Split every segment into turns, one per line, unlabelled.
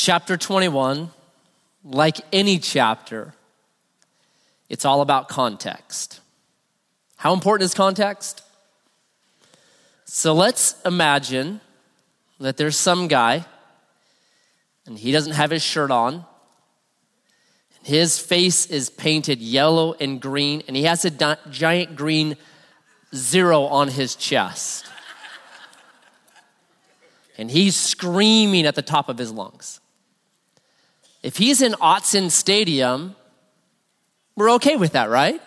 Chapter 21, like any chapter, it's all about context. How important is context? So let's imagine that there's some guy and he doesn't have his shirt on. His face is painted yellow and green, and he has a di- giant green zero on his chest. and he's screaming at the top of his lungs. If he's in Autzen Stadium, we're okay with that, right?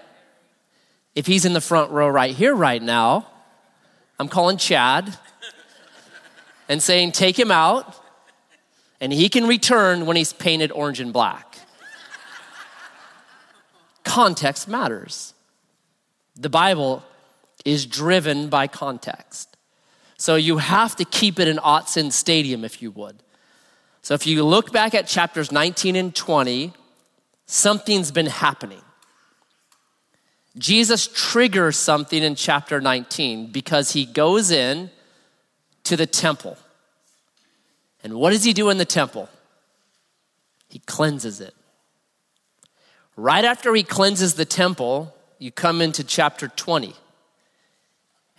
If he's in the front row right here, right now, I'm calling Chad and saying, Take him out, and he can return when he's painted orange and black. Context matters. The Bible is driven by context. So you have to keep it in Autzen Stadium if you would. So if you look back at chapters 19 and 20, something's been happening. Jesus triggers something in chapter 19 because he goes in to the temple. And what does he do in the temple? He cleanses it. Right after he cleanses the temple, you come into chapter 20.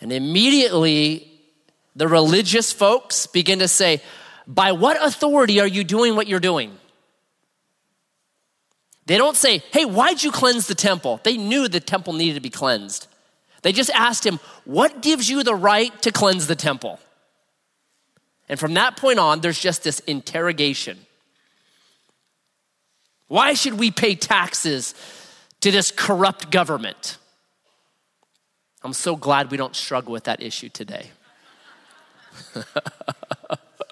And immediately the religious folks begin to say, By what authority are you doing what you're doing? They don't say, Hey, why'd you cleanse the temple? They knew the temple needed to be cleansed. They just asked him, What gives you the right to cleanse the temple? And from that point on, there's just this interrogation. Why should we pay taxes to this corrupt government? I'm so glad we don't struggle with that issue today.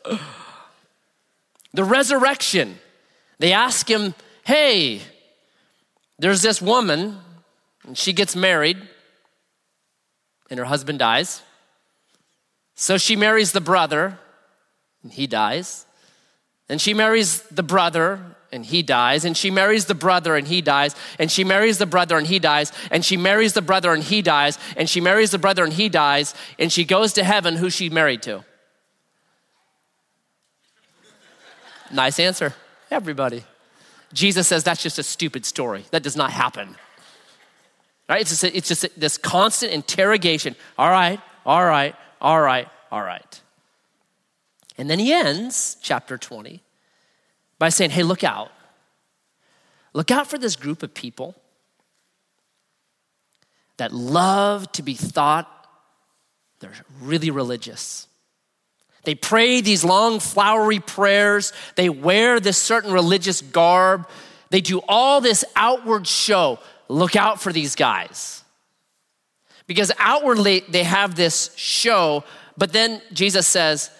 the resurrection. They ask him, hey, there's this woman, and she gets married, and her husband dies. So she marries the brother, and he dies. And she marries the brother, and he dies. And she marries the brother, and he dies. And she marries the brother, and he dies. And she marries the brother, and he dies. And she marries the brother, and he dies. And she goes to heaven, who she married to? Nice answer. Everybody. Jesus says that's just a stupid story. That does not happen. Right? It's just, it's just this constant interrogation. All right, all right, all right, all right. And then he ends chapter 20 by saying, hey, look out. Look out for this group of people that love to be thought they're really religious. They pray these long, flowery prayers. They wear this certain religious garb. They do all this outward show. Look out for these guys. Because outwardly, they have this show, but then Jesus says,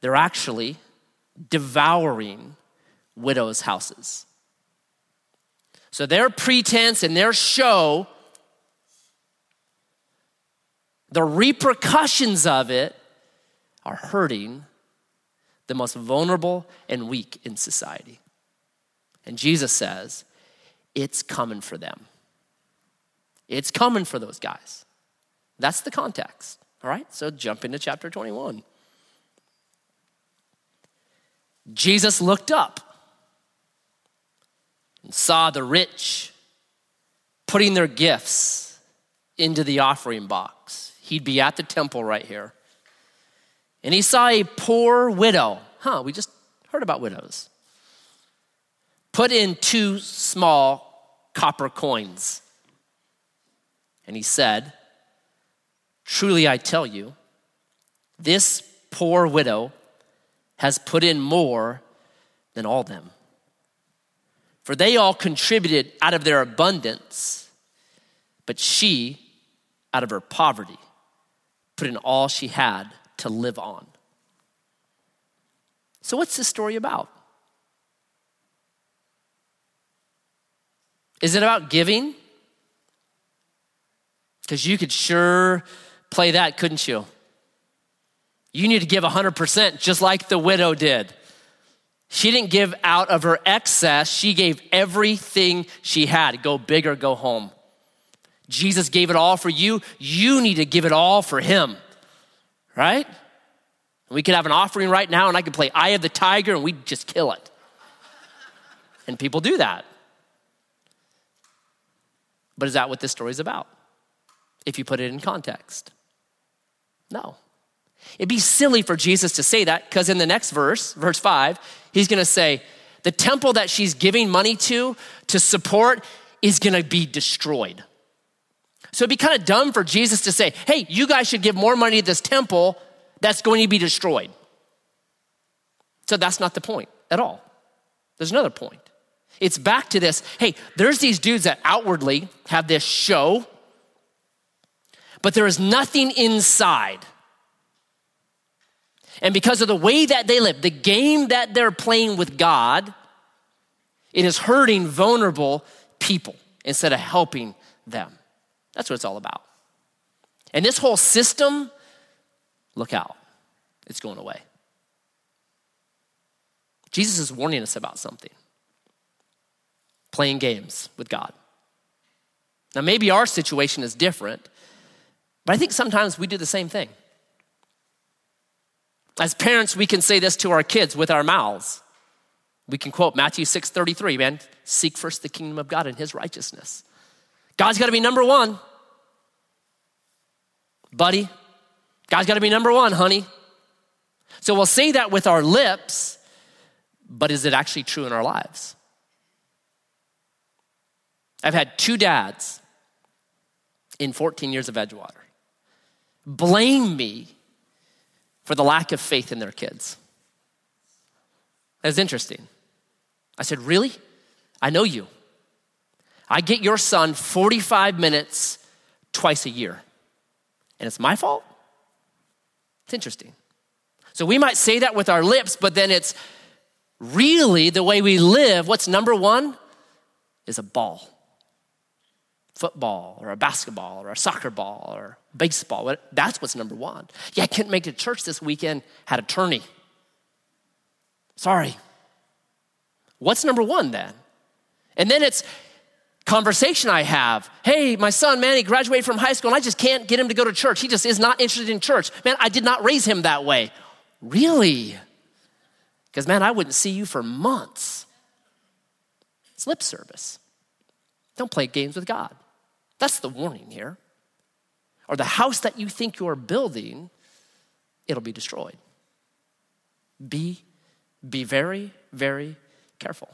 they're actually devouring widows' houses. So their pretense and their show, the repercussions of it are hurting the most vulnerable and weak in society. And Jesus says, it's coming for them. It's coming for those guys. That's the context. All right, so jump into chapter 21. Jesus looked up and saw the rich putting their gifts into the offering box. He'd be at the temple right here. And he saw a poor widow. Huh, we just heard about widows. Put in two small copper coins. And he said, Truly I tell you, this poor widow has put in more than all them. For they all contributed out of their abundance, but she, out of her poverty, put in all she had to live on. So, what's this story about? Is it about giving? Because you could sure play that, couldn't you? You need to give 100%, just like the widow did. She didn't give out of her excess, she gave everything she had. Go big or go home. Jesus gave it all for you. You need to give it all for him, right? We could have an offering right now and I could play Eye of the Tiger and we'd just kill it. and people do that. But is that what this story is about? If you put it in context. No. It'd be silly for Jesus to say that because in the next verse, verse 5, he's going to say, the temple that she's giving money to to support is going to be destroyed. So it'd be kind of dumb for Jesus to say, hey, you guys should give more money to this temple that's going to be destroyed. So that's not the point at all. There's another point. It's back to this hey, there's these dudes that outwardly have this show, but there is nothing inside. And because of the way that they live, the game that they're playing with God, it is hurting vulnerable people instead of helping them. That's what it's all about. And this whole system, look out, it's going away. Jesus is warning us about something playing games with God. Now, maybe our situation is different, but I think sometimes we do the same thing. As parents, we can say this to our kids with our mouths. We can quote Matthew 6:33, man, seek first the kingdom of God and his righteousness. God's got to be number 1. Buddy, God's got to be number 1, honey. So we'll say that with our lips, but is it actually true in our lives? I've had two dads in 14 years of Edgewater blame me for the lack of faith in their kids. That's interesting. I said, Really? I know you. I get your son 45 minutes twice a year, and it's my fault? It's interesting. So we might say that with our lips, but then it's really the way we live. What's number one is a ball football or a basketball or a soccer ball or baseball. That's what's number one. Yeah, I couldn't make it to church this weekend, had a tourney. Sorry. What's number one then? And then it's conversation I have. Hey, my son, man, he graduated from high school and I just can't get him to go to church. He just is not interested in church. Man, I did not raise him that way. Really? Because, man, I wouldn't see you for months. It's lip service. Don't play games with God. That's the warning here. Or the house that you think you're building, it'll be destroyed. Be, be very, very careful.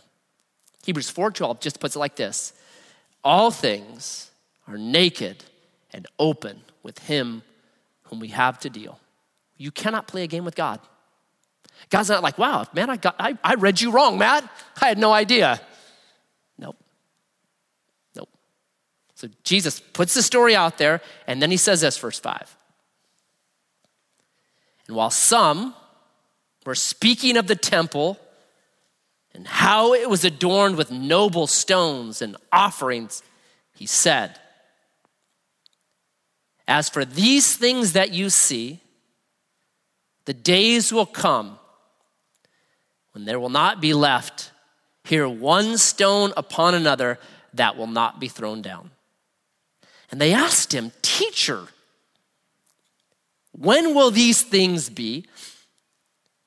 Hebrews 4:12 just puts it like this: all things are naked and open with him whom we have to deal. You cannot play a game with God. God's not like, wow, man, I, got, I, I read you wrong, Matt. I had no idea. Nope. Nope. So Jesus puts the story out there, and then he says this, verse 5. And while some were speaking of the temple and how it was adorned with noble stones and offerings, he said, As for these things that you see, the days will come when there will not be left here one stone upon another that will not be thrown down. And they asked him, Teacher, when will these things be?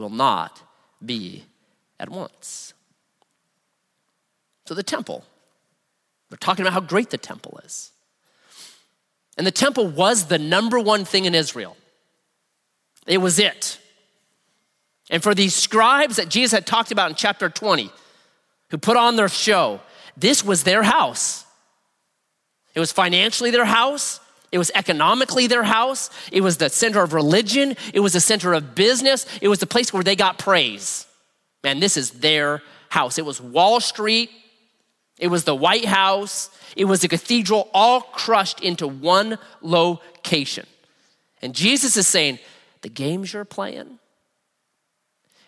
will not be at once. So, the temple, we're talking about how great the temple is. And the temple was the number one thing in Israel, it was it. And for these scribes that Jesus had talked about in chapter 20, who put on their show, this was their house. It was financially their house. It was economically their house. It was the center of religion. It was the center of business. It was the place where they got praise. Man, this is their house. It was Wall Street. It was the White House. It was the cathedral, all crushed into one location. And Jesus is saying, the games you're playing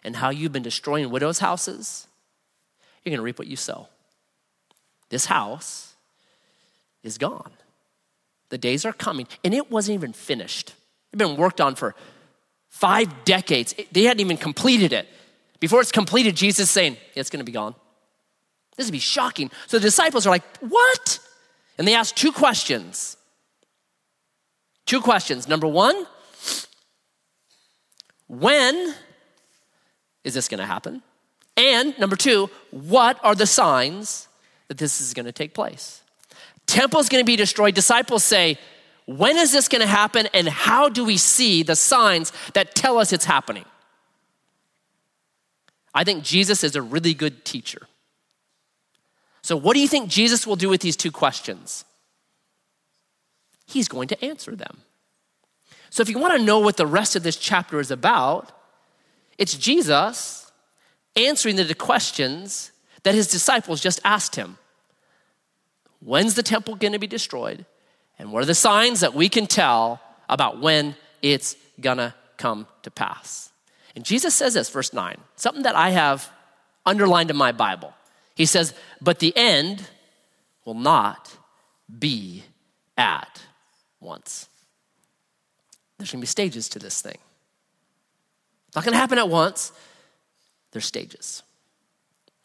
and how you've been destroying widows' houses, you're going to reap what you sow. this house is gone. The days are coming, and it wasn't even finished. It had been worked on for five decades. They hadn't even completed it. Before it's completed, Jesus saying, It's gonna be gone. This would be shocking. So the disciples are like, What? And they ask two questions. Two questions. Number one, when is this gonna happen? And number two, what are the signs that this is gonna take place? Temple's gonna be destroyed. Disciples say, when is this gonna happen and how do we see the signs that tell us it's happening? I think Jesus is a really good teacher. So, what do you think Jesus will do with these two questions? He's going to answer them. So, if you want to know what the rest of this chapter is about, it's Jesus answering the questions that his disciples just asked him. When's the temple going to be destroyed? And what are the signs that we can tell about when it's going to come to pass? And Jesus says this, verse 9, something that I have underlined in my Bible. He says, But the end will not be at once. There's gonna be stages to this thing. It's not gonna happen at once, there's stages.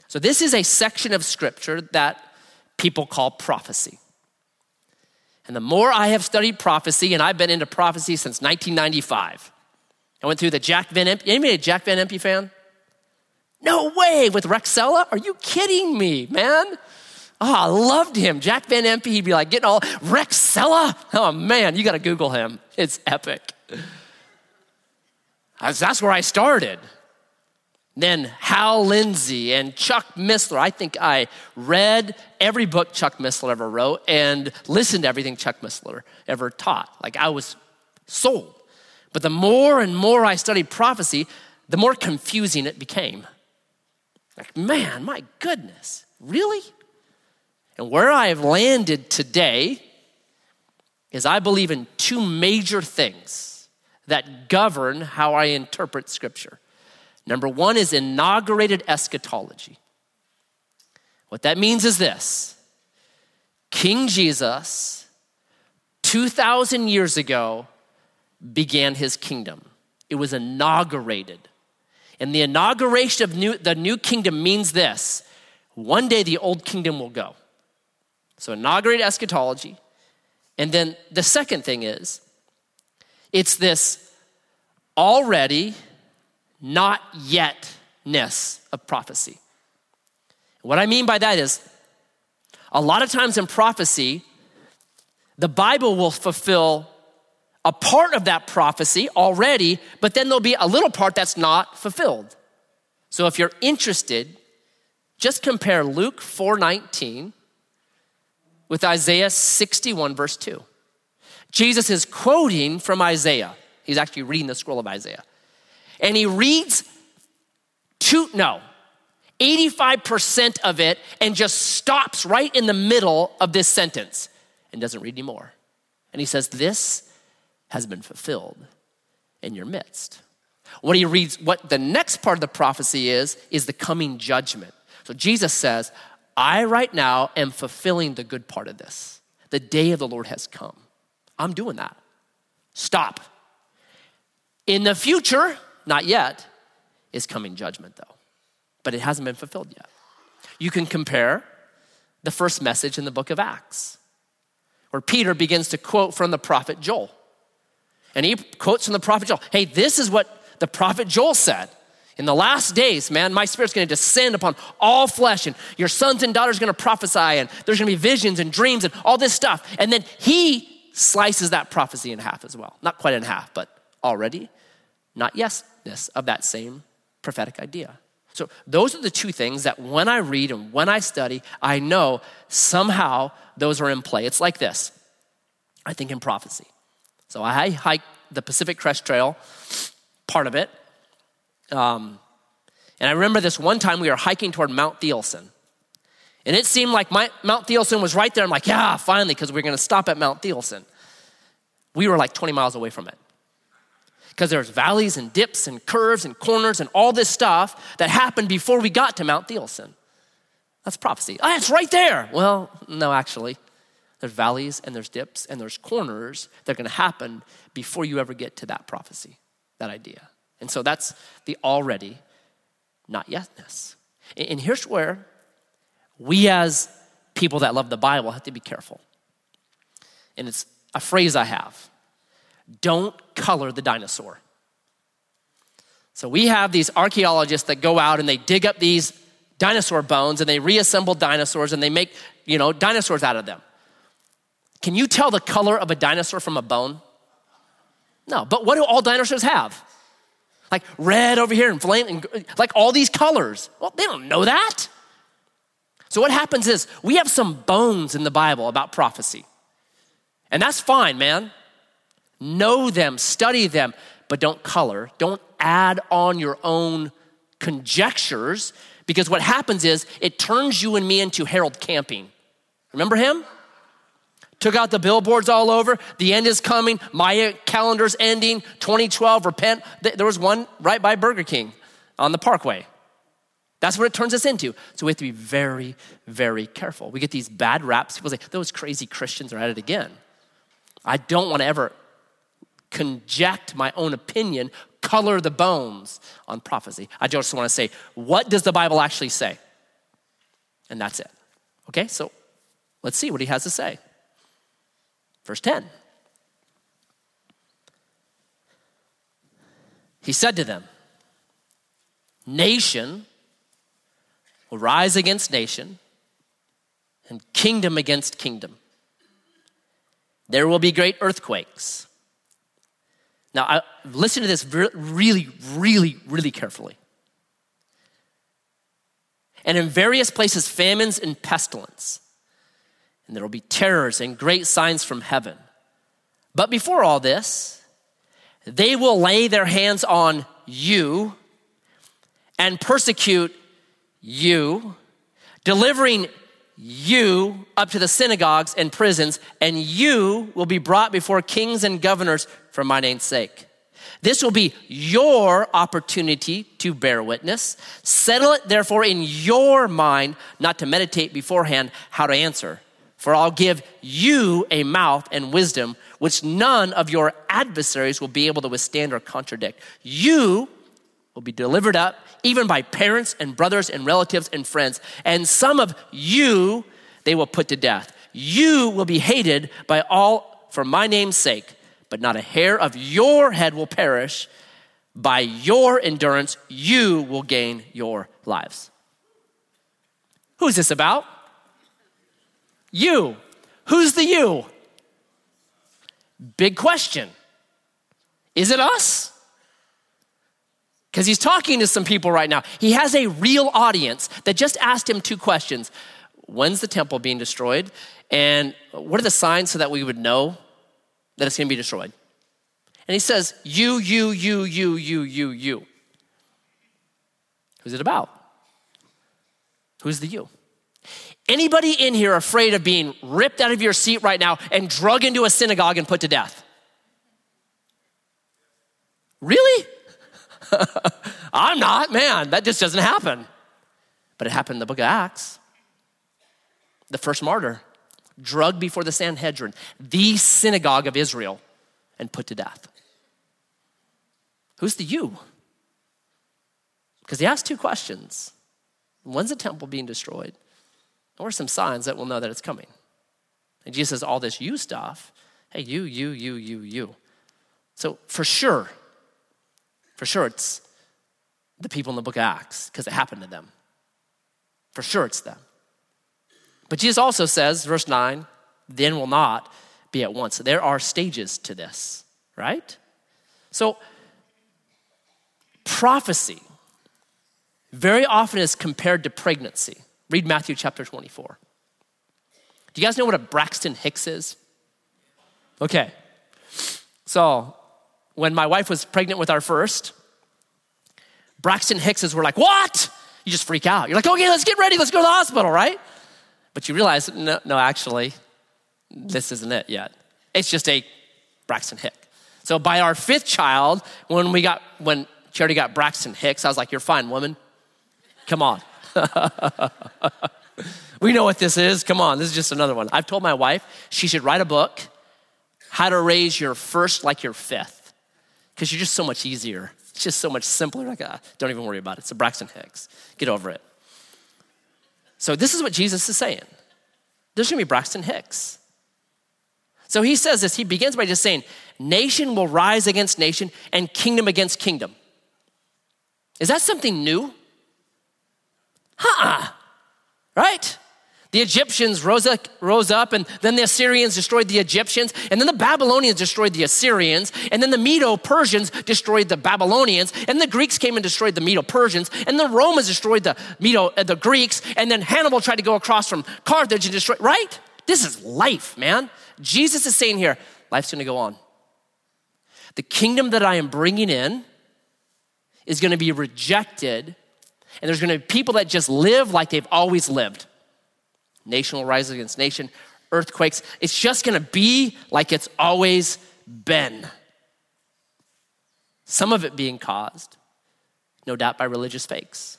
So, this is a section of scripture that people call prophecy. And the more I have studied prophecy, and I've been into prophecy since 1995, I went through the Jack Van Impe. Anybody a Jack Van Impe fan? No way, with Rexella? Are you kidding me, man? Oh, I loved him. Jack Van Impe, he'd be like getting all, Rexella? Oh man, you gotta Google him. It's epic. That's where I started. Then Hal Lindsey and Chuck Missler. I think I read every book Chuck Missler ever wrote and listened to everything Chuck Missler ever taught. Like I was sold. But the more and more I studied prophecy, the more confusing it became. Like, man, my goodness, really? And where I have landed today is I believe in two major things that govern how I interpret Scripture. Number one is inaugurated eschatology. What that means is this King Jesus, 2,000 years ago, began his kingdom. It was inaugurated. And the inauguration of new, the new kingdom means this one day the old kingdom will go. So, inaugurated eschatology. And then the second thing is, it's this already, not yetness of prophecy. What I mean by that is, a lot of times in prophecy, the Bible will fulfill a part of that prophecy already, but then there'll be a little part that's not fulfilled. So if you're interested, just compare Luke 4:19 with Isaiah 61 verse 2. Jesus is quoting from Isaiah. He's actually reading the scroll of Isaiah. And he reads two no, 85% of it and just stops right in the middle of this sentence and doesn't read anymore. And he says, This has been fulfilled in your midst. What he reads, what the next part of the prophecy is, is the coming judgment. So Jesus says, I right now am fulfilling the good part of this. The day of the Lord has come. I'm doing that. Stop. In the future, not yet, is coming judgment though. But it hasn't been fulfilled yet. You can compare the first message in the book of Acts, where Peter begins to quote from the prophet Joel. And he quotes from the prophet Joel Hey, this is what the prophet Joel said. In the last days, man, my spirit's gonna descend upon all flesh, and your sons and daughters gonna prophesy, and there's gonna be visions and dreams and all this stuff. And then he slices that prophecy in half as well. Not quite in half, but already not yetness of that same prophetic idea. So, those are the two things that when I read and when I study, I know somehow those are in play. It's like this I think in prophecy. So I hiked the Pacific Crest Trail, part of it. Um, and I remember this one time we were hiking toward Mount Thielsen. And it seemed like my, Mount Thielsen was right there. I'm like, yeah, finally, because we're going to stop at Mount Thielsen. We were like 20 miles away from it. Because there's valleys and dips and curves and corners and all this stuff that happened before we got to Mount Thielsen. That's prophecy. Oh, it's right there. Well, no, actually. There's valleys and there's dips and there's corners that are going to happen before you ever get to that prophecy, that idea. And so that's the already, not yetness. And here's where we, as people that love the Bible, have to be careful. And it's a phrase I have don't color the dinosaur. So we have these archaeologists that go out and they dig up these dinosaur bones and they reassemble dinosaurs and they make, you know, dinosaurs out of them. Can you tell the color of a dinosaur from a bone? No, but what do all dinosaurs have? Like red over here and flame, and like all these colors. Well, they don't know that. So what happens is we have some bones in the Bible about prophecy. And that's fine, man. Know them, study them, but don't color. Don't add on your own conjectures because what happens is it turns you and me into Harold Camping. Remember him? Took out the billboards all over. The end is coming. My calendar's ending. 2012, repent. There was one right by Burger King on the parkway. That's what it turns us into. So we have to be very, very careful. We get these bad raps. People say, those crazy Christians are at it again. I don't want to ever conject my own opinion, color the bones on prophecy. I just want to say, what does the Bible actually say? And that's it. Okay, so let's see what he has to say. Verse 10. He said to them, Nation will rise against nation, and kingdom against kingdom. There will be great earthquakes. Now, I, listen to this really, really, really carefully. And in various places, famines and pestilence. And there will be terrors and great signs from heaven. But before all this, they will lay their hands on you and persecute you, delivering you up to the synagogues and prisons, and you will be brought before kings and governors for my name's sake. This will be your opportunity to bear witness. Settle it, therefore, in your mind, not to meditate beforehand how to answer. For I'll give you a mouth and wisdom which none of your adversaries will be able to withstand or contradict. You will be delivered up even by parents and brothers and relatives and friends. And some of you they will put to death. You will be hated by all for my name's sake, but not a hair of your head will perish. By your endurance, you will gain your lives. Who's this about? You. Who's the you? Big question. Is it us? Because he's talking to some people right now. He has a real audience that just asked him two questions When's the temple being destroyed? And what are the signs so that we would know that it's going to be destroyed? And he says, You, you, you, you, you, you, you. Who's it about? Who's the you? Anybody in here afraid of being ripped out of your seat right now and drug into a synagogue and put to death? Really? I'm not, man, that just doesn't happen. But it happened in the book of Acts. The first martyr, drugged before the Sanhedrin, the synagogue of Israel, and put to death. Who's the you? Because he asked two questions When's the temple being destroyed? Or some signs that we'll know that it's coming? And Jesus says, All this you stuff, hey, you, you, you, you, you. So for sure, for sure, it's the people in the book of Acts because it happened to them. For sure, it's them. But Jesus also says, verse 9, then will not be at once. There are stages to this, right? So, prophecy very often is compared to pregnancy. Read Matthew chapter 24. Do you guys know what a Braxton Hicks is? Okay. So, when my wife was pregnant with our first, Braxton Hickses were like, What? You just freak out. You're like, Okay, let's get ready. Let's go to the hospital, right? But you realize, no, no, actually, this isn't it yet. It's just a Braxton Hick. So by our fifth child, when we got, when Charity got Braxton Hicks, I was like, You're fine, woman. Come on. We know what this is. Come on, this is just another one. I've told my wife she should write a book, How to Raise Your First Like Your Fifth, because you're just so much easier. It's just so much simpler. Like, uh, don't even worry about it. A Braxton Hicks. Get over it. So, this is what Jesus is saying. There's gonna be Braxton Hicks. So, he says this. He begins by just saying, Nation will rise against nation and kingdom against kingdom. Is that something new? Huh? Right? The Egyptians rose up, rose up, and then the Assyrians destroyed the Egyptians, and then the Babylonians destroyed the Assyrians, and then the Medo Persians destroyed the Babylonians, and the Greeks came and destroyed the Medo Persians, and the Romans destroyed the Medo uh, the Greeks, and then Hannibal tried to go across from Carthage and destroy. Right? This is life, man. Jesus is saying here, life's going to go on. The kingdom that I am bringing in is going to be rejected, and there's going to be people that just live like they've always lived. Nation will rise against nation, earthquakes. It's just going to be like it's always been. Some of it being caused, no doubt, by religious fakes.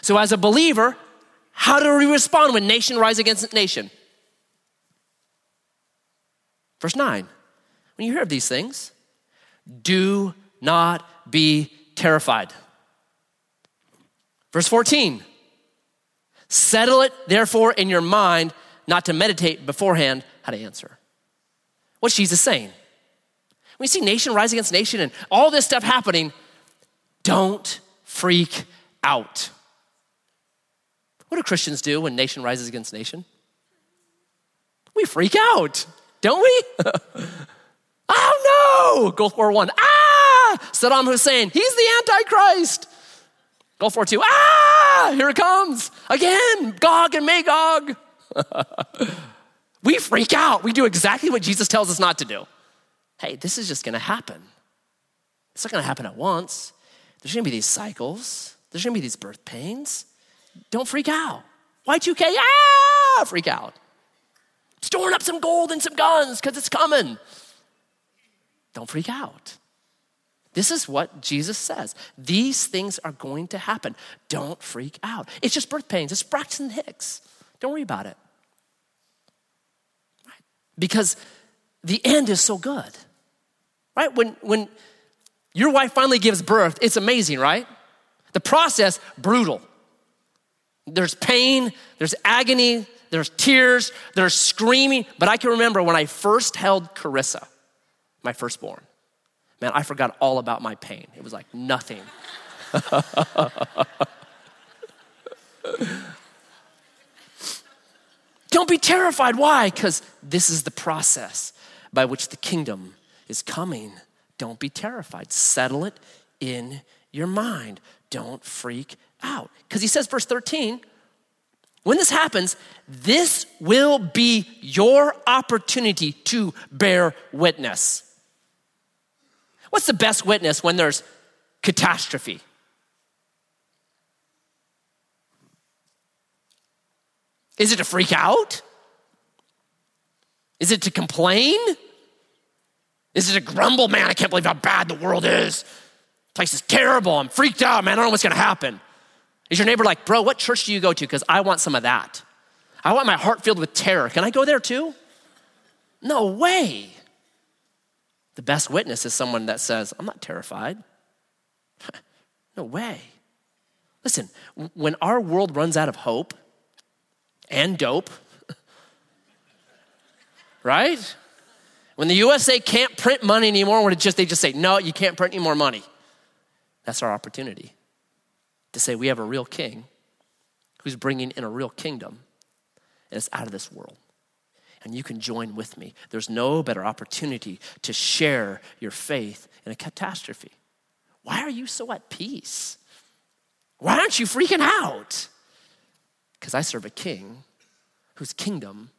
So, as a believer, how do we respond when nation rise against nation? Verse 9. When you hear of these things, do not be terrified. Verse 14. Settle it, therefore, in your mind not to meditate beforehand how to answer. What's Jesus saying? When you see nation rise against nation and all this stuff happening, don't freak out. What do Christians do when nation rises against nation? We freak out, don't we? oh no! Gulf War One. Ah! Saddam Hussein, he's the Antichrist. Gulf War Two. Ah! Here it comes again. Gog and Magog. we freak out. We do exactly what Jesus tells us not to do. Hey, this is just going to happen. It's not going to happen at once. There's going to be these cycles. There's going to be these birth pains. Don't freak out. Y2K, ah, freak out. Storing up some gold and some guns because it's coming. Don't freak out. This is what Jesus says. These things are going to happen. Don't freak out. It's just birth pains. It's Braxton Hicks. Don't worry about it. Right? Because the end is so good. Right? When, when your wife finally gives birth, it's amazing, right? The process, brutal. There's pain, there's agony, there's tears, there's screaming. But I can remember when I first held Carissa, my firstborn. Man, I forgot all about my pain. It was like nothing. Don't be terrified. Why? Because this is the process by which the kingdom is coming. Don't be terrified. Settle it in your mind. Don't freak out. Because he says, verse 13, when this happens, this will be your opportunity to bear witness. What's the best witness when there's catastrophe? Is it to freak out? Is it to complain? Is it to grumble, man, I can't believe how bad the world is? This place is terrible. I'm freaked out, man. I don't know what's gonna happen. Is your neighbor like, bro, what church do you go to? Because I want some of that. I want my heart filled with terror. Can I go there too? No way. The best witness is someone that says, I'm not terrified. no way. Listen, when our world runs out of hope and dope, right? When the USA can't print money anymore, when it just they just say, no, you can't print any more money. That's our opportunity to say we have a real king who's bringing in a real kingdom and it's out of this world. And you can join with me. There's no better opportunity to share your faith in a catastrophe. Why are you so at peace? Why aren't you freaking out? Because I serve a king whose kingdom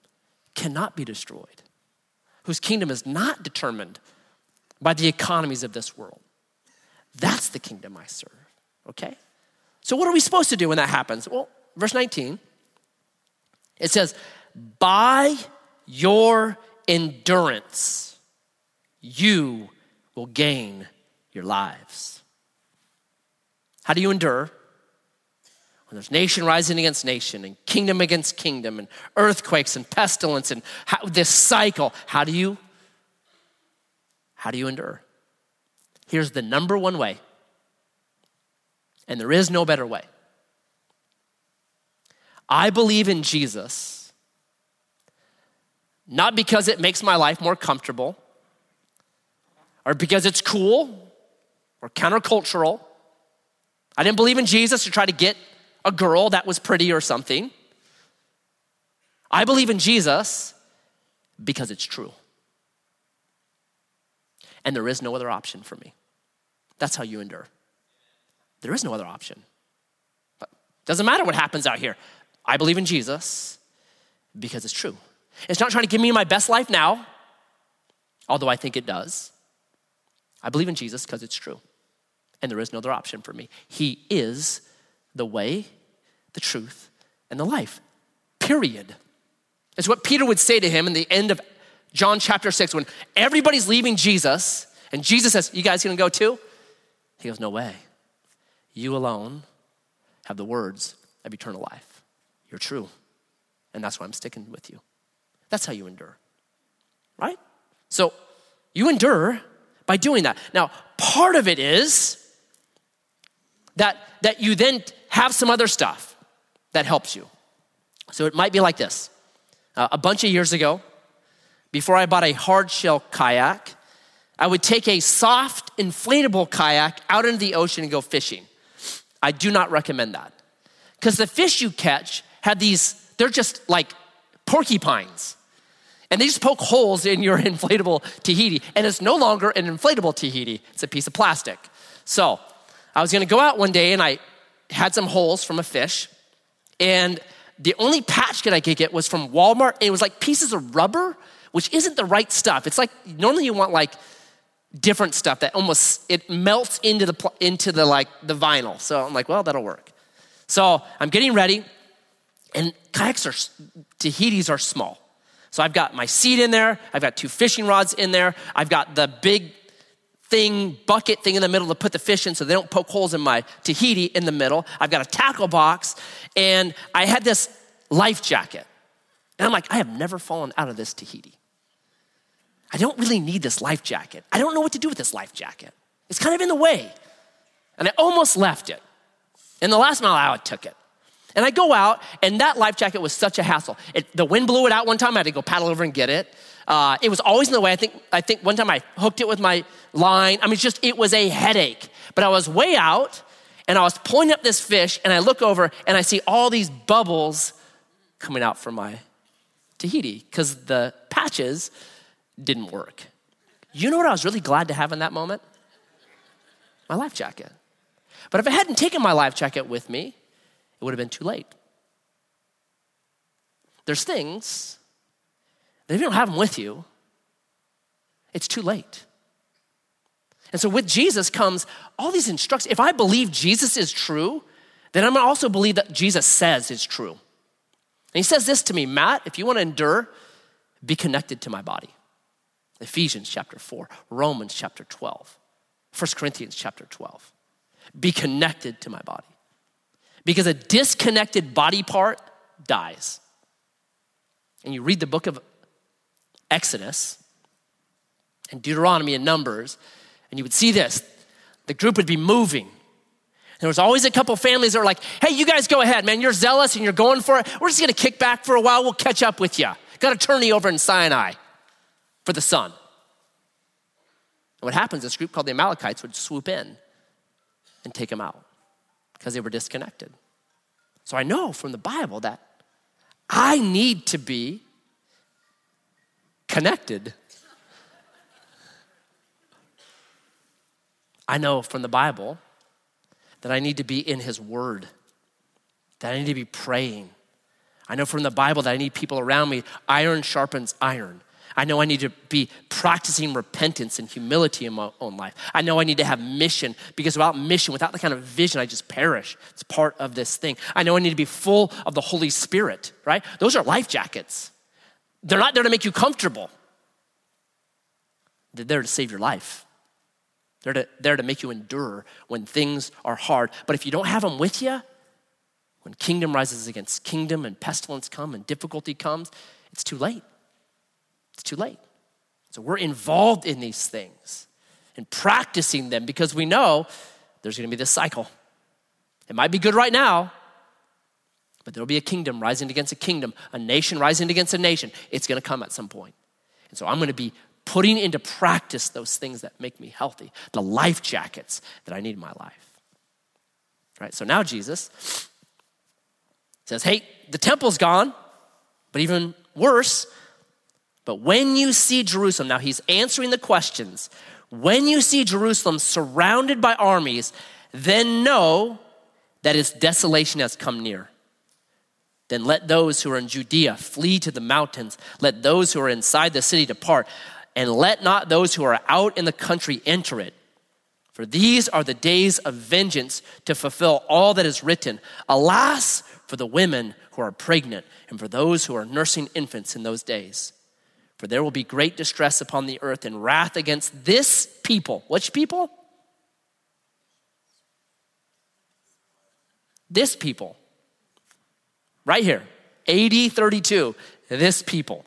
cannot be destroyed, whose kingdom is not determined by the economies of this world. That's the kingdom I serve, okay? So, what are we supposed to do when that happens? Well, verse 19, it says, By your endurance, you will gain your lives. How do you endure? when there's nation rising against nation and kingdom against kingdom and earthquakes and pestilence and how, this cycle, how do you how do you endure? Here's the number one way. And there is no better way. I believe in Jesus not because it makes my life more comfortable or because it's cool or countercultural. I didn't believe in Jesus to try to get a girl that was pretty or something. I believe in Jesus because it's true. And there is no other option for me. That's how you endure. There is no other option. But doesn't matter what happens out here. I believe in Jesus because it's true. It's not trying to give me my best life now, although I think it does. I believe in Jesus because it's true. And there is no other option for me. He is the way, the truth, and the life. Period. It's what Peter would say to him in the end of John chapter 6 when everybody's leaving Jesus and Jesus says, You guys gonna go too? He goes, No way. You alone have the words of eternal life. You're true. And that's why I'm sticking with you. That's how you endure, right? So you endure by doing that. Now, part of it is that, that you then have some other stuff that helps you. So it might be like this. Uh, a bunch of years ago, before I bought a hard shell kayak, I would take a soft, inflatable kayak out into the ocean and go fishing. I do not recommend that. Because the fish you catch have these, they're just like porcupines. And they just poke holes in your inflatable Tahiti. And it's no longer an inflatable Tahiti, it's a piece of plastic. So I was gonna go out one day and I had some holes from a fish. And the only patch that I could get was from Walmart. And it was like pieces of rubber, which isn't the right stuff. It's like normally you want like different stuff that almost it melts into the into the like the vinyl. So I'm like, well, that'll work. So I'm getting ready, and kayaks are Tahitis are small. So I've got my seat in there. I've got two fishing rods in there. I've got the big thing, bucket thing in the middle to put the fish in so they don't poke holes in my Tahiti in the middle. I've got a tackle box, and I had this life jacket. And I'm like, I have never fallen out of this Tahiti. I don't really need this life jacket. I don't know what to do with this life jacket. It's kind of in the way. And I almost left it. In the last mile I took it. And I go out, and that life jacket was such a hassle. It, the wind blew it out one time. I had to go paddle over and get it. Uh, it was always in the way. I think, I think one time I hooked it with my line. I mean, just, it was a headache. But I was way out, and I was pulling up this fish, and I look over, and I see all these bubbles coming out from my Tahiti because the patches didn't work. You know what I was really glad to have in that moment? My life jacket. But if I hadn't taken my life jacket with me, it would have been too late. There's things that if you don't have them with you, it's too late. And so with Jesus comes all these instructions. If I believe Jesus is true, then I'm gonna also believe that Jesus says is true. And he says this to me Matt, if you wanna endure, be connected to my body. Ephesians chapter 4, Romans chapter 12, 1 Corinthians chapter 12. Be connected to my body. Because a disconnected body part dies. And you read the book of Exodus and Deuteronomy and Numbers, and you would see this. The group would be moving. There was always a couple families that were like, hey, you guys go ahead, man. You're zealous and you're going for it. We're just gonna kick back for a while. We'll catch up with you. Got a tourney over in Sinai for the son. And what happens, this group called the Amalekites would swoop in and take them out because they were disconnected. So I know from the Bible that I need to be connected. I know from the Bible that I need to be in His Word, that I need to be praying. I know from the Bible that I need people around me. Iron sharpens iron. I know I need to be practicing repentance and humility in my own life. I know I need to have mission because without mission, without the kind of vision, I just perish. It's part of this thing. I know I need to be full of the Holy Spirit, right? Those are life jackets. They're not there to make you comfortable, they're there to save your life. They're to, there to make you endure when things are hard. But if you don't have them with you, when kingdom rises against kingdom and pestilence come and difficulty comes, it's too late. It's too late. So we're involved in these things and practicing them because we know there's going to be this cycle. It might be good right now, but there'll be a kingdom rising against a kingdom, a nation rising against a nation. It's going to come at some point. And so I'm going to be putting into practice those things that make me healthy, the life jackets that I need in my life. Right? So now Jesus says, Hey, the temple's gone, but even worse, but when you see Jerusalem, now he's answering the questions. When you see Jerusalem surrounded by armies, then know that its desolation has come near. Then let those who are in Judea flee to the mountains. Let those who are inside the city depart. And let not those who are out in the country enter it. For these are the days of vengeance to fulfill all that is written. Alas, for the women who are pregnant and for those who are nursing infants in those days. For there will be great distress upon the earth and wrath against this people. Which people? This people. Right here. AD 32. This people.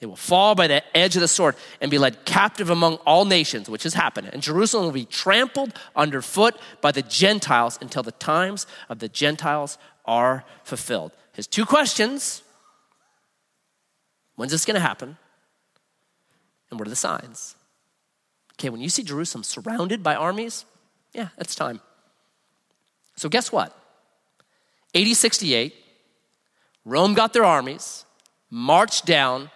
They will fall by the edge of the sword and be led captive among all nations, which has happened. And Jerusalem will be trampled underfoot by the Gentiles until the times of the Gentiles are fulfilled. His two questions when's this going to happen? And what are the signs? Okay, when you see Jerusalem surrounded by armies, yeah, it's time. So, guess what? AD 68, Rome got their armies, marched down,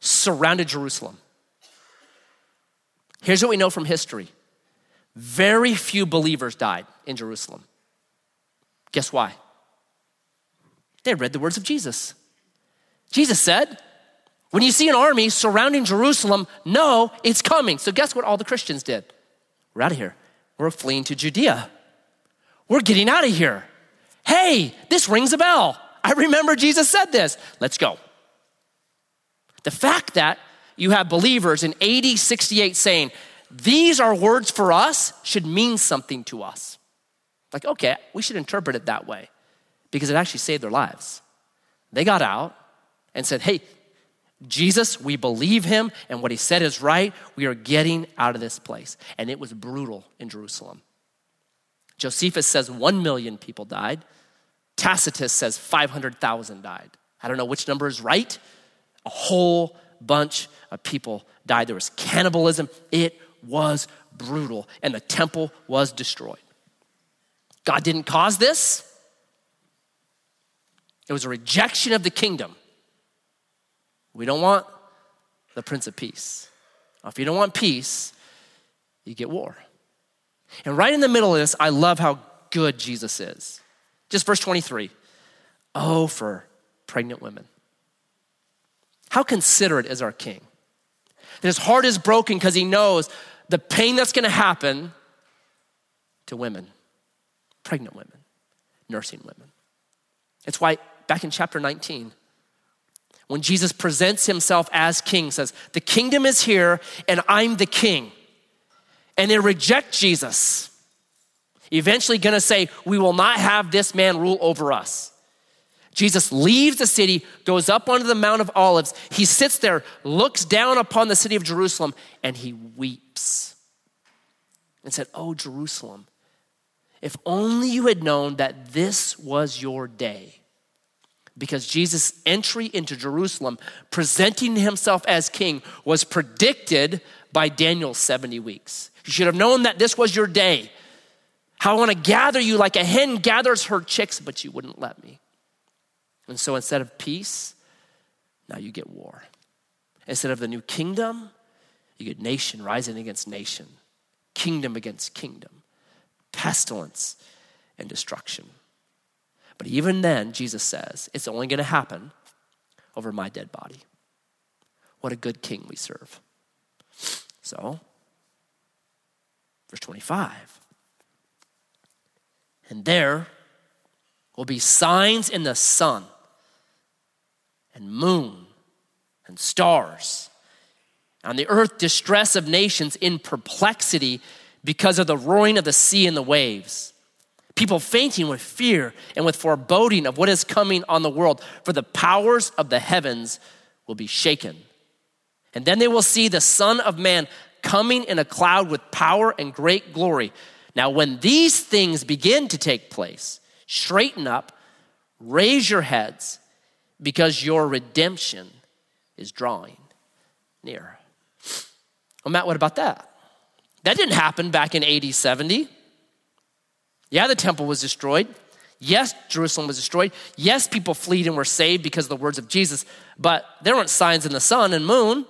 surrounded Jerusalem. Here's what we know from history very few believers died in Jerusalem. Guess why? They read the words of Jesus. Jesus said, When you see an army surrounding Jerusalem, know it's coming. So, guess what all the Christians did? We're out of here. We're fleeing to Judea. We're getting out of here. Hey, this rings a bell. I remember Jesus said this. Let's go. The fact that you have believers in AD 68 saying, These are words for us should mean something to us. Like, okay, we should interpret it that way because it actually saved their lives. They got out and said, Hey, Jesus, we believe him, and what he said is right. We are getting out of this place. And it was brutal in Jerusalem. Josephus says 1 million people died. Tacitus says 500,000 died. I don't know which number is right. A whole bunch of people died. There was cannibalism. It was brutal, and the temple was destroyed. God didn't cause this. It was a rejection of the kingdom. We don't want the Prince of Peace. If you don't want peace, you get war. And right in the middle of this, I love how good Jesus is. Just verse 23. Oh, for pregnant women. How considerate is our king? That his heart is broken because he knows the pain that's going to happen to women, pregnant women, nursing women. It's why back in chapter 19, when Jesus presents himself as king, says, The kingdom is here and I'm the king. And they reject Jesus. Eventually, gonna say, We will not have this man rule over us. Jesus leaves the city, goes up onto the Mount of Olives. He sits there, looks down upon the city of Jerusalem, and he weeps and said, Oh, Jerusalem, if only you had known that this was your day because Jesus' entry into Jerusalem, presenting himself as king, was predicted by Daniel's 70 weeks. You should have known that this was your day. How I want to gather you like a hen gathers her chicks, but you wouldn't let me. And so instead of peace, now you get war. Instead of the new kingdom, you get nation rising against nation, kingdom against kingdom, pestilence and destruction. But even then, Jesus says, it's only going to happen over my dead body. What a good king we serve. So, verse 25. And there will be signs in the sun and moon and stars. On the earth, distress of nations in perplexity because of the roaring of the sea and the waves People fainting with fear and with foreboding of what is coming on the world, for the powers of the heavens will be shaken. And then they will see the Son of Man coming in a cloud with power and great glory. Now, when these things begin to take place, straighten up, raise your heads, because your redemption is drawing near. Well, Matt, what about that? That didn't happen back in AD 70. Yeah, the temple was destroyed. Yes, Jerusalem was destroyed. Yes, people fled and were saved because of the words of Jesus, but there weren't signs in the sun and moon.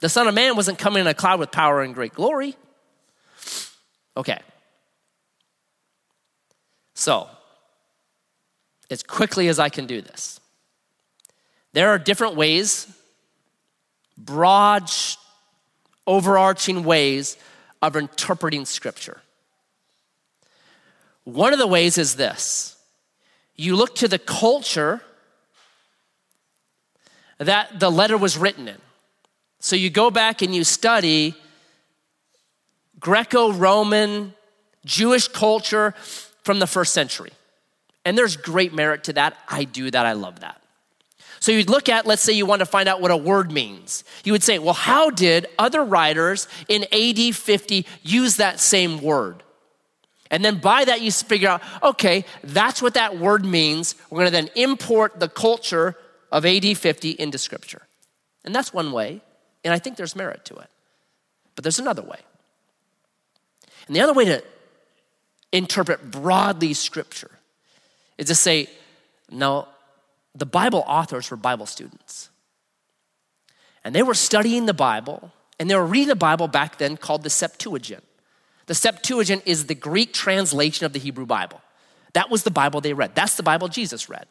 The Son of Man wasn't coming in a cloud with power and great glory. Okay. So, as quickly as I can do this, there are different ways, broad, overarching ways of interpreting Scripture. One of the ways is this you look to the culture that the letter was written in. So you go back and you study Greco Roman Jewish culture from the first century. And there's great merit to that. I do that. I love that. So you'd look at, let's say you want to find out what a word means. You would say, well, how did other writers in AD 50 use that same word? And then by that, you figure out, okay, that's what that word means. We're going to then import the culture of AD 50 into Scripture. And that's one way. And I think there's merit to it. But there's another way. And the other way to interpret broadly Scripture is to say, no, the Bible authors were Bible students. And they were studying the Bible, and they were reading the Bible back then called the Septuagint. The Septuagint is the Greek translation of the Hebrew Bible. That was the Bible they read. That's the Bible Jesus read.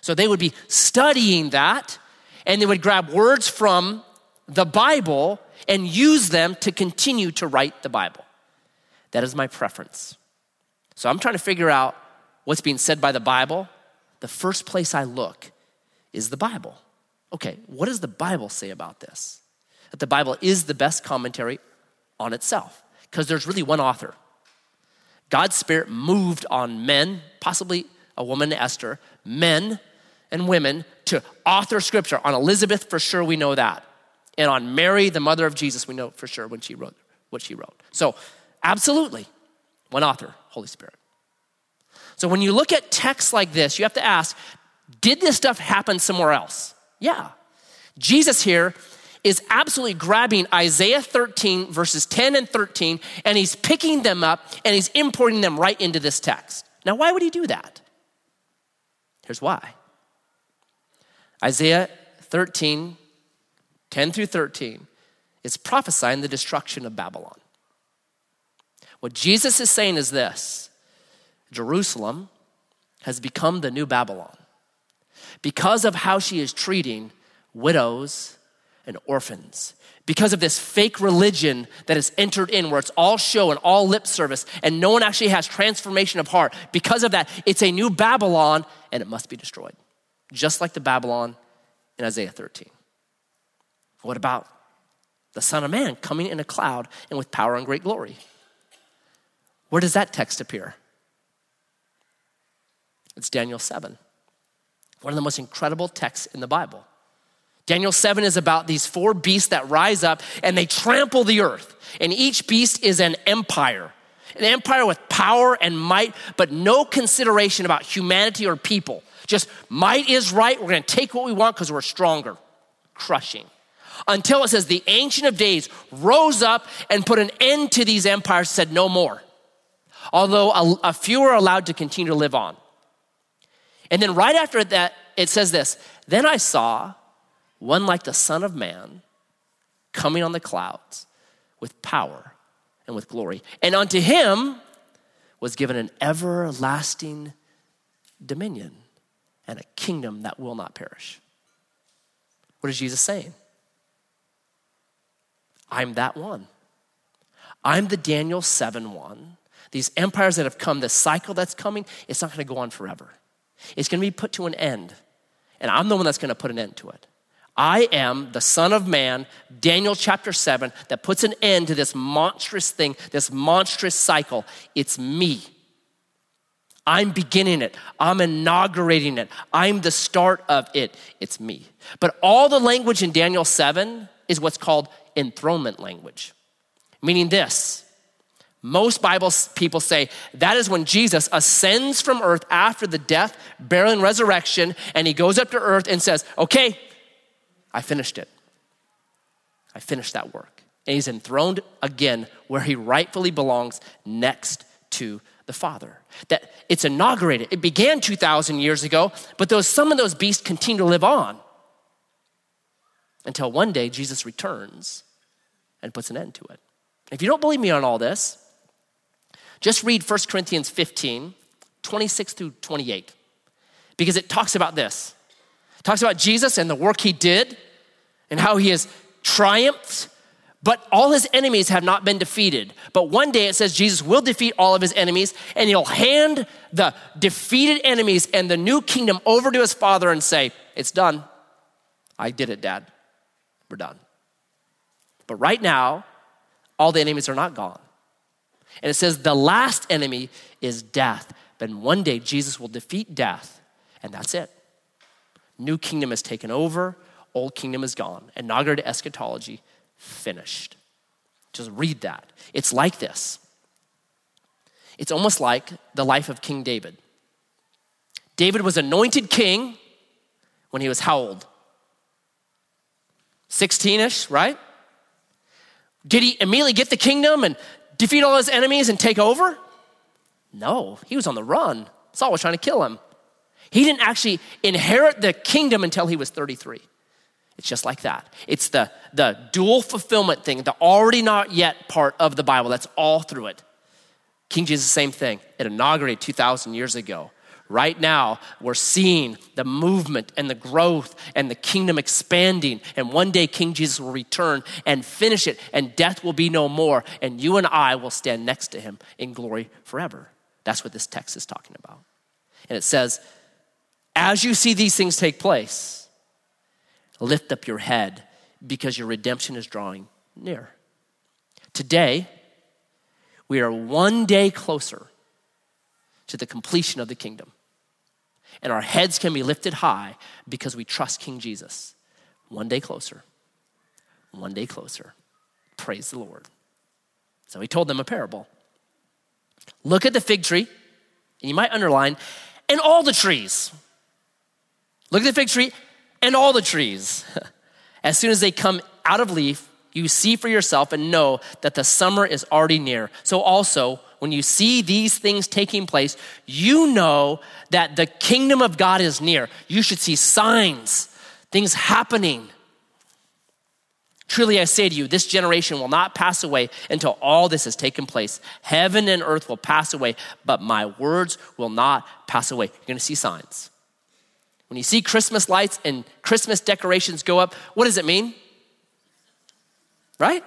So they would be studying that, and they would grab words from the Bible and use them to continue to write the Bible. That is my preference. So I'm trying to figure out what's being said by the Bible. The first place I look is the Bible. Okay, what does the Bible say about this? That the Bible is the best commentary on itself because there's really one author. God's Spirit moved on men, possibly a woman, Esther, men and women to author scripture. On Elizabeth, for sure, we know that. And on Mary, the mother of Jesus, we know for sure when she wrote what she wrote. So, absolutely, one author, Holy Spirit. So, when you look at texts like this, you have to ask did this stuff happen somewhere else? Yeah. Jesus here is absolutely grabbing Isaiah 13, verses 10 and 13, and he's picking them up and he's importing them right into this text. Now, why would he do that? Here's why Isaiah 13, 10 through 13, is prophesying the destruction of Babylon. What Jesus is saying is this Jerusalem has become the new Babylon because of how she is treating widows and orphans. Because of this fake religion that has entered in, where it's all show and all lip service, and no one actually has transformation of heart. Because of that, it's a new Babylon and it must be destroyed, just like the Babylon in Isaiah 13. What about the Son of Man coming in a cloud and with power and great glory? Where does that text appear? It's Daniel 7, one of the most incredible texts in the Bible. Daniel 7 is about these four beasts that rise up and they trample the earth. And each beast is an empire, an empire with power and might, but no consideration about humanity or people. Just might is right. We're going to take what we want because we're stronger. Crushing. Until it says the Ancient of Days rose up and put an end to these empires, said no more. Although a, a few are allowed to continue to live on. And then right after that, it says this Then I saw one like the Son of Man, coming on the clouds with power and with glory. And unto him was given an everlasting dominion and a kingdom that will not perish. What is Jesus saying? I'm that one. I'm the Daniel 7 one. These empires that have come, this cycle that's coming, it's not going to go on forever. It's going to be put to an end. And I'm the one that's going to put an end to it. I am the Son of Man, Daniel chapter 7, that puts an end to this monstrous thing, this monstrous cycle. It's me. I'm beginning it. I'm inaugurating it. I'm the start of it. It's me. But all the language in Daniel 7 is what's called enthronement language, meaning this. Most Bible people say that is when Jesus ascends from earth after the death, burial, and resurrection, and he goes up to earth and says, Okay, I finished it. I finished that work. And he's enthroned again where he rightfully belongs next to the Father. That it's inaugurated. It began 2,000 years ago, but those, some of those beasts continue to live on until one day Jesus returns and puts an end to it. If you don't believe me on all this, just read 1 Corinthians 15, 26 through 28, because it talks about this. It talks about Jesus and the work he did and how he has triumphed but all his enemies have not been defeated. But one day it says Jesus will defeat all of his enemies and he'll hand the defeated enemies and the new kingdom over to his father and say, It's done. I did it, Dad. We're done. But right now, all the enemies are not gone. And it says the last enemy is death. But one day Jesus will defeat death, and that's it. New kingdom has taken over, old kingdom is gone. Inaugurated eschatology finished. Just read that. It's like this. It's almost like the life of King David. David was anointed king when he was how old? 16 ish, right? Did he immediately get the kingdom and defeat all his enemies and take over? No, he was on the run. Saul was trying to kill him. He didn't actually inherit the kingdom until he was 33. It's just like that. It's the, the dual fulfillment thing, the already not yet part of the Bible. That's all through it. King Jesus, same thing. It inaugurated 2,000 years ago. Right now, we're seeing the movement and the growth and the kingdom expanding. And one day, King Jesus will return and finish it, and death will be no more. And you and I will stand next to him in glory forever. That's what this text is talking about. And it says, as you see these things take place, Lift up your head because your redemption is drawing near. Today, we are one day closer to the completion of the kingdom. And our heads can be lifted high because we trust King Jesus. One day closer. One day closer. Praise the Lord. So he told them a parable. Look at the fig tree, and you might underline, and all the trees. Look at the fig tree and all the trees. As soon as they come out of leaf, you see for yourself and know that the summer is already near. So, also, when you see these things taking place, you know that the kingdom of God is near. You should see signs, things happening. Truly, I say to you, this generation will not pass away until all this has taken place. Heaven and earth will pass away, but my words will not pass away. You're going to see signs. When you see Christmas lights and Christmas decorations go up, what does it mean? Right?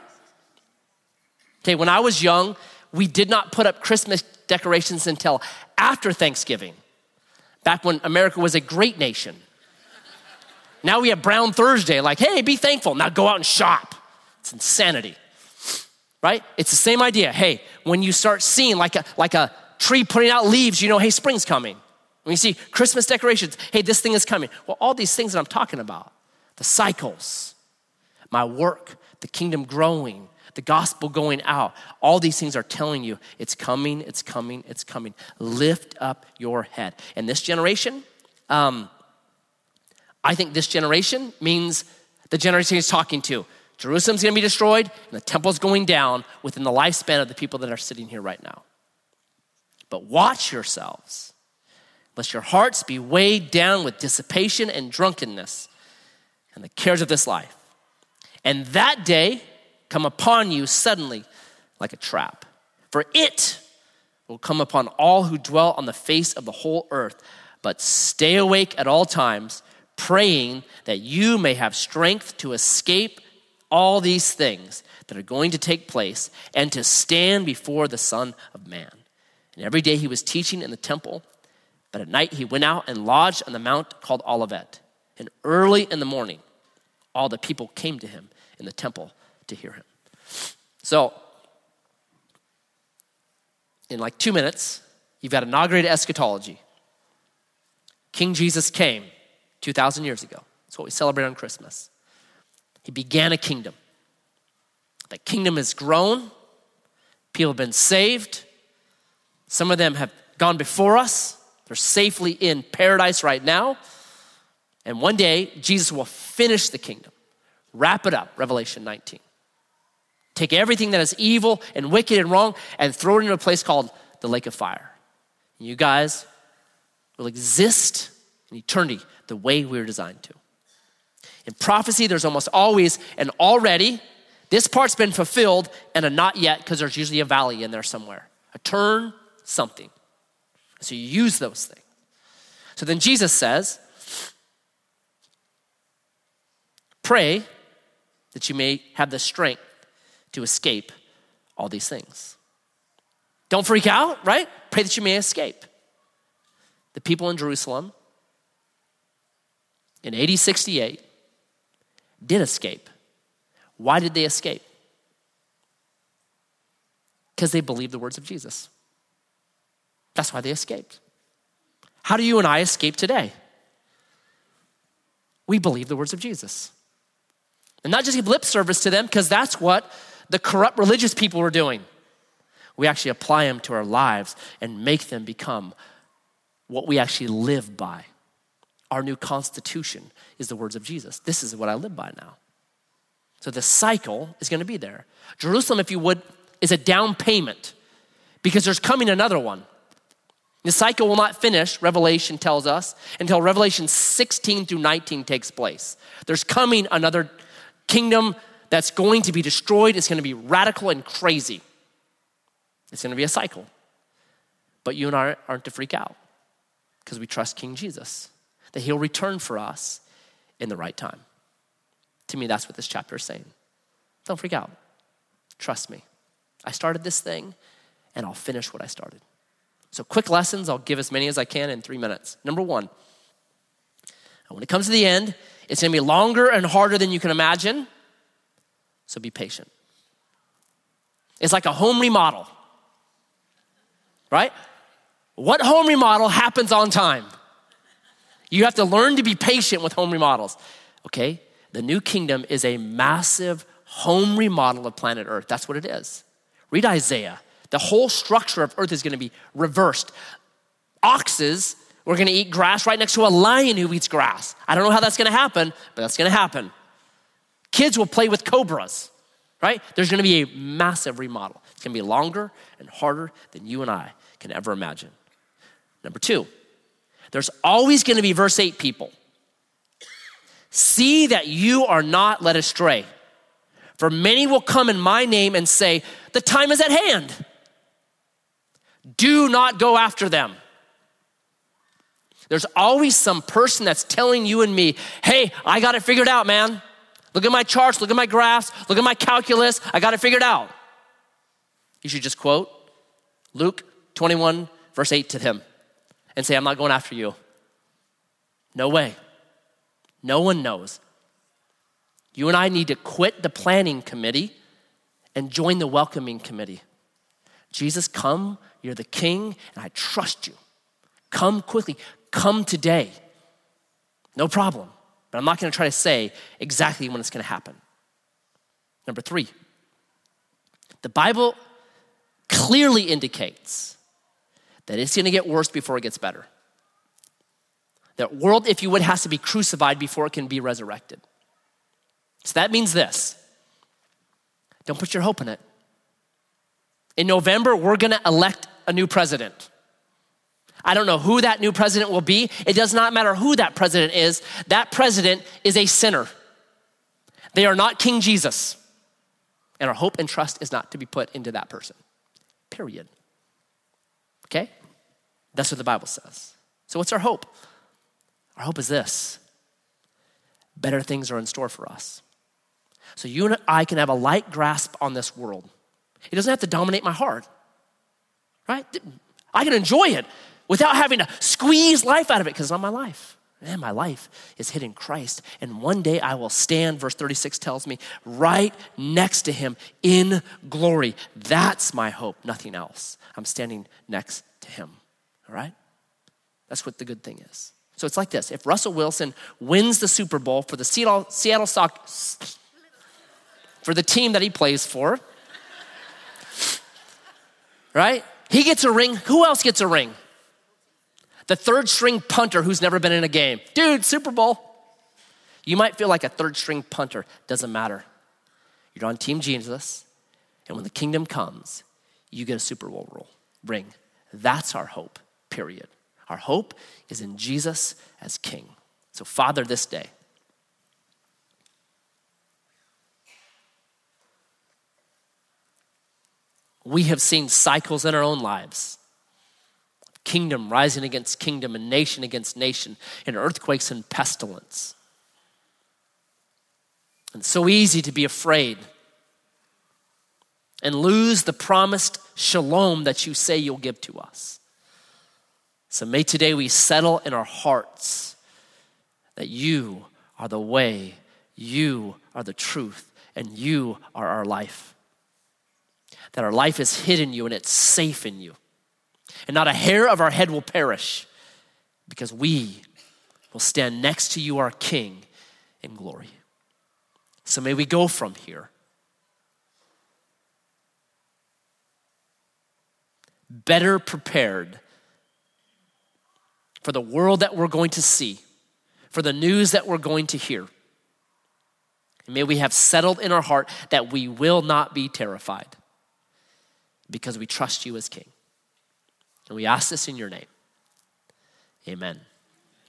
Okay, when I was young, we did not put up Christmas decorations until after Thanksgiving, back when America was a great nation. Now we have Brown Thursday, like, hey, be thankful. Now go out and shop. It's insanity, right? It's the same idea. Hey, when you start seeing like a, like a tree putting out leaves, you know, hey, spring's coming. When you see Christmas decorations, hey, this thing is coming. Well, all these things that I'm talking about, the cycles, my work, the kingdom growing, the gospel going out, all these things are telling you it's coming, it's coming, it's coming. Lift up your head. And this generation, um, I think this generation means the generation he's talking to. Jerusalem's gonna be destroyed and the temple's going down within the lifespan of the people that are sitting here right now. But watch yourselves lest your hearts be weighed down with dissipation and drunkenness and the cares of this life. And that day come upon you suddenly like a trap. For it will come upon all who dwell on the face of the whole earth. But stay awake at all times, praying that you may have strength to escape all these things that are going to take place and to stand before the Son of Man. And every day he was teaching in the temple but at night he went out and lodged on the mount called Olivet. And early in the morning, all the people came to him in the temple to hear him. So, in like two minutes, you've got inaugurated eschatology. King Jesus came 2,000 years ago. That's what we celebrate on Christmas. He began a kingdom. That kingdom has grown, people have been saved. Some of them have gone before us, they're safely in paradise right now. And one day, Jesus will finish the kingdom, wrap it up, Revelation 19. Take everything that is evil and wicked and wrong and throw it into a place called the lake of fire. And You guys will exist in eternity the way we were designed to. In prophecy, there's almost always an already, this part's been fulfilled, and a not yet, because there's usually a valley in there somewhere. A turn, something. So you use those things. So then Jesus says, Pray that you may have the strength to escape all these things. Don't freak out, right? Pray that you may escape. The people in Jerusalem in AD 68 did escape. Why did they escape? Because they believed the words of Jesus. That's why they escaped. How do you and I escape today? We believe the words of Jesus. And not just give lip service to them, because that's what the corrupt religious people were doing. We actually apply them to our lives and make them become what we actually live by. Our new constitution is the words of Jesus. This is what I live by now. So the cycle is going to be there. Jerusalem, if you would, is a down payment because there's coming another one. The cycle will not finish, Revelation tells us, until Revelation 16 through 19 takes place. There's coming another kingdom that's going to be destroyed. It's going to be radical and crazy. It's going to be a cycle. But you and I aren't to freak out because we trust King Jesus, that he'll return for us in the right time. To me, that's what this chapter is saying. Don't freak out. Trust me. I started this thing and I'll finish what I started. So, quick lessons, I'll give as many as I can in three minutes. Number one, when it comes to the end, it's gonna be longer and harder than you can imagine. So be patient. It's like a home remodel, right? What home remodel happens on time? You have to learn to be patient with home remodels, okay? The new kingdom is a massive home remodel of planet Earth. That's what it is. Read Isaiah. The whole structure of Earth is going to be reversed. Oxes, we're going to eat grass right next to a lion who eats grass. I don't know how that's going to happen, but that's going to happen. Kids will play with cobras, right? There's gonna be a massive remodel. It's gonna be longer and harder than you and I can ever imagine. Number two, there's always gonna be verse 8 people. See that you are not led astray. For many will come in my name and say, The time is at hand. Do not go after them. There's always some person that's telling you and me, Hey, I got it figured out, man. Look at my charts, look at my graphs, look at my calculus. I got it figured out. You should just quote Luke 21, verse 8 to him and say, I'm not going after you. No way. No one knows. You and I need to quit the planning committee and join the welcoming committee. Jesus, come, you're the king, and I trust you. Come quickly, come today. No problem. But I'm not going to try to say exactly when it's going to happen. Number three, the Bible clearly indicates that it's going to get worse before it gets better. That world, if you would, has to be crucified before it can be resurrected. So that means this don't put your hope in it. In November, we're going to elect a new president. I don't know who that new president will be. It does not matter who that president is. That president is a sinner. They are not King Jesus. And our hope and trust is not to be put into that person. Period. Okay? That's what the Bible says. So, what's our hope? Our hope is this better things are in store for us. So, you and I can have a light grasp on this world. It doesn't have to dominate my heart, right? I can enjoy it without having to squeeze life out of it because it's not my life. Man, my life is hidden in Christ. And one day I will stand, verse 36 tells me, right next to him in glory. That's my hope, nothing else. I'm standing next to him. All right? That's what the good thing is. So it's like this if Russell Wilson wins the Super Bowl for the Seattle, Seattle Sox, for the team that he plays for, right? He gets a ring. Who else gets a ring? The third string punter who's never been in a game. Dude, Super Bowl. You might feel like a third string punter. Doesn't matter. You're on Team Jesus, and when the kingdom comes, you get a Super Bowl ring. That's our hope, period. Our hope is in Jesus as King. So, Father, this day, we have seen cycles in our own lives kingdom rising against kingdom and nation against nation, and earthquakes and pestilence. And so easy to be afraid and lose the promised shalom that you say you'll give to us. So may today we settle in our hearts that you are the way, you are the truth, and you are our life. That our life is hidden in you and it's safe in you and not a hair of our head will perish because we will stand next to you, our King, in glory. So may we go from here. Better prepared for the world that we're going to see, for the news that we're going to hear. And may we have settled in our heart that we will not be terrified because we trust you as King. And we ask this in your name. Amen.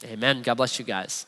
Amen. God bless you guys.